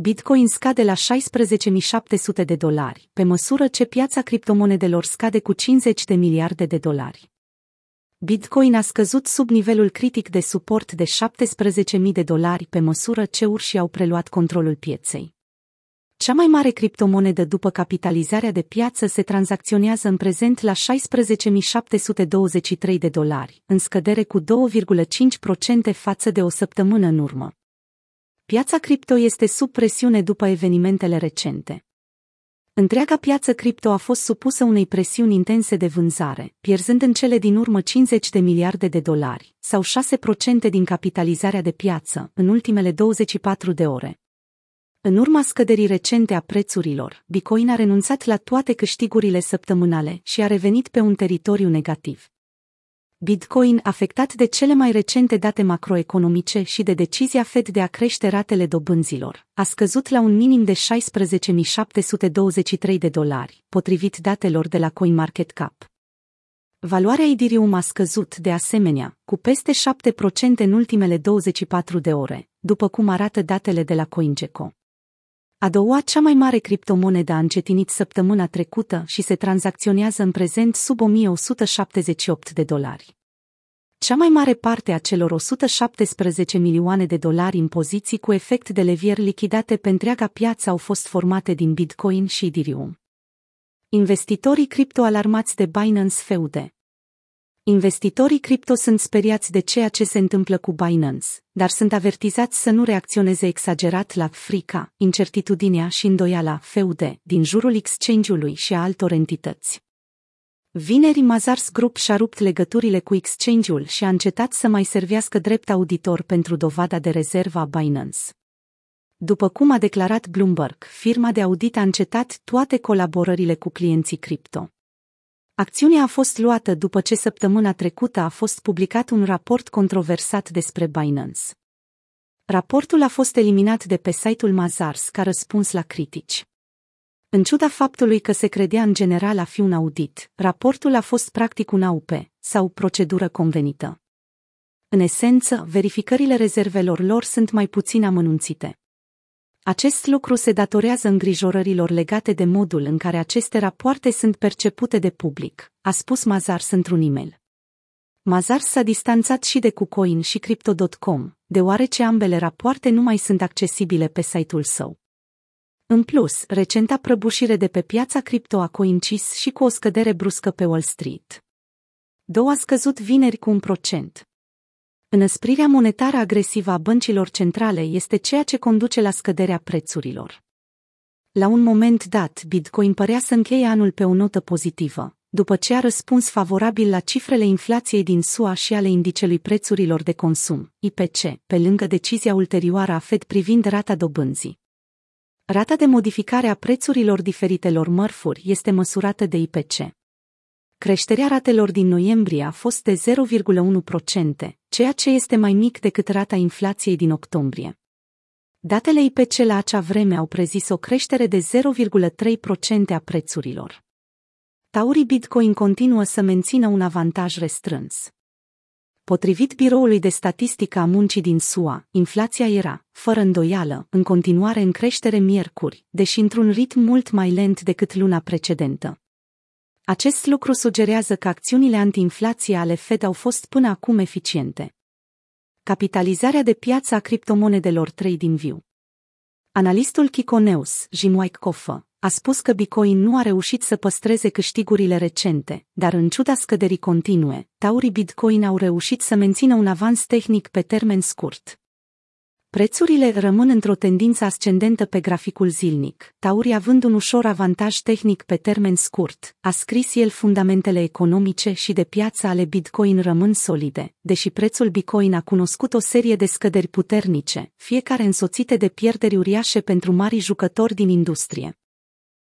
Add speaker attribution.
Speaker 1: Bitcoin scade la 16.700 de dolari, pe măsură ce piața criptomonedelor scade cu 50 de miliarde de dolari. Bitcoin a scăzut sub nivelul critic de suport de 17.000 de dolari pe măsură ce urșii au preluat controlul pieței. Cea mai mare criptomonedă după capitalizarea de piață se tranzacționează în prezent la 16.723 de dolari, în scădere cu 2,5% față de o săptămână în urmă. Piața cripto este sub presiune după evenimentele recente. Întreaga piață cripto a fost supusă unei presiuni intense de vânzare, pierzând în cele din urmă 50 de miliarde de dolari, sau 6% din capitalizarea de piață, în ultimele 24 de ore. În urma scăderii recente a prețurilor, Bitcoin a renunțat la toate câștigurile săptămânale și a revenit pe un teritoriu negativ. Bitcoin, afectat de cele mai recente date macroeconomice și de decizia Fed de a crește ratele dobânzilor, a scăzut la un minim de 16.723 de dolari, potrivit datelor de la CoinMarketCap. Valoarea Ethereum a scăzut, de asemenea, cu peste 7% în ultimele 24 de ore, după cum arată datele de la CoinGecko. A doua cea mai mare criptomonedă a încetinit săptămâna trecută și se tranzacționează în prezent sub 1178 de dolari. Cea mai mare parte a celor 117 milioane de dolari în poziții cu efect de levier lichidate pe întreaga piață au fost formate din Bitcoin și Ethereum. Investitorii cripto alarmați de Binance Feude Investitorii cripto sunt speriați de ceea ce se întâmplă cu Binance, dar sunt avertizați să nu reacționeze exagerat la frica, incertitudinea și îndoiala feude din jurul exchange-ului și a altor entități. Vineri Mazars Group și-a rupt legăturile cu exchange-ul și a încetat să mai servească drept auditor pentru dovada de rezervă a Binance. După cum a declarat Bloomberg, firma de audit a încetat toate colaborările cu clienții cripto. Acțiunea a fost luată după ce săptămâna trecută a fost publicat un raport controversat despre Binance. Raportul a fost eliminat de pe site-ul Mazars ca răspuns la critici. În ciuda faptului că se credea în general a fi un audit, raportul a fost practic un AUP, sau procedură convenită. În esență, verificările rezervelor lor sunt mai puțin amănunțite. Acest lucru se datorează îngrijorărilor legate de modul în care aceste rapoarte sunt percepute de public, a spus Mazars într-un e-mail. Mazars s-a distanțat și de KuCoin și Crypto.com, deoarece ambele rapoarte nu mai sunt accesibile pe site-ul său. În plus, recenta prăbușire de pe piața cripto a coincis și cu o scădere bruscă pe Wall Street. Două a scăzut vineri cu un procent. Înăsprirea monetară agresivă a băncilor centrale este ceea ce conduce la scăderea prețurilor. La un moment dat, Bitcoin părea să încheie anul pe o notă pozitivă, după ce a răspuns favorabil la cifrele inflației din SUA și ale indicelui prețurilor de consum, IPC, pe lângă decizia ulterioară a Fed privind rata dobânzii. Rata de modificare a prețurilor diferitelor mărfuri este măsurată de IPC. Creșterea ratelor din noiembrie a fost de 0,1%, ceea ce este mai mic decât rata inflației din octombrie. Datele IPC la acea vreme au prezis o creștere de 0,3% a prețurilor. Taurii Bitcoin continuă să mențină un avantaj restrâns. Potrivit Biroului de Statistică a Muncii din SUA, inflația era, fără îndoială, în continuare în creștere miercuri, deși într-un ritm mult mai lent decât luna precedentă. Acest lucru sugerează că acțiunile antiinflație ale Fed au fost până acum eficiente. Capitalizarea de piață a criptomonedelor TradingView Analistul Kikoneus, Jim Wyckoff, a spus că Bitcoin nu a reușit să păstreze câștigurile recente, dar în ciuda scăderii continue, taurii Bitcoin au reușit să mențină un avans tehnic pe termen scurt. Prețurile rămân într-o tendință ascendentă pe graficul zilnic, taurii având un ușor avantaj tehnic pe termen scurt, a scris el fundamentele economice și de piață ale Bitcoin rămân solide, deși prețul Bitcoin a cunoscut o serie de scăderi puternice, fiecare însoțite de pierderi uriașe pentru mari jucători din industrie.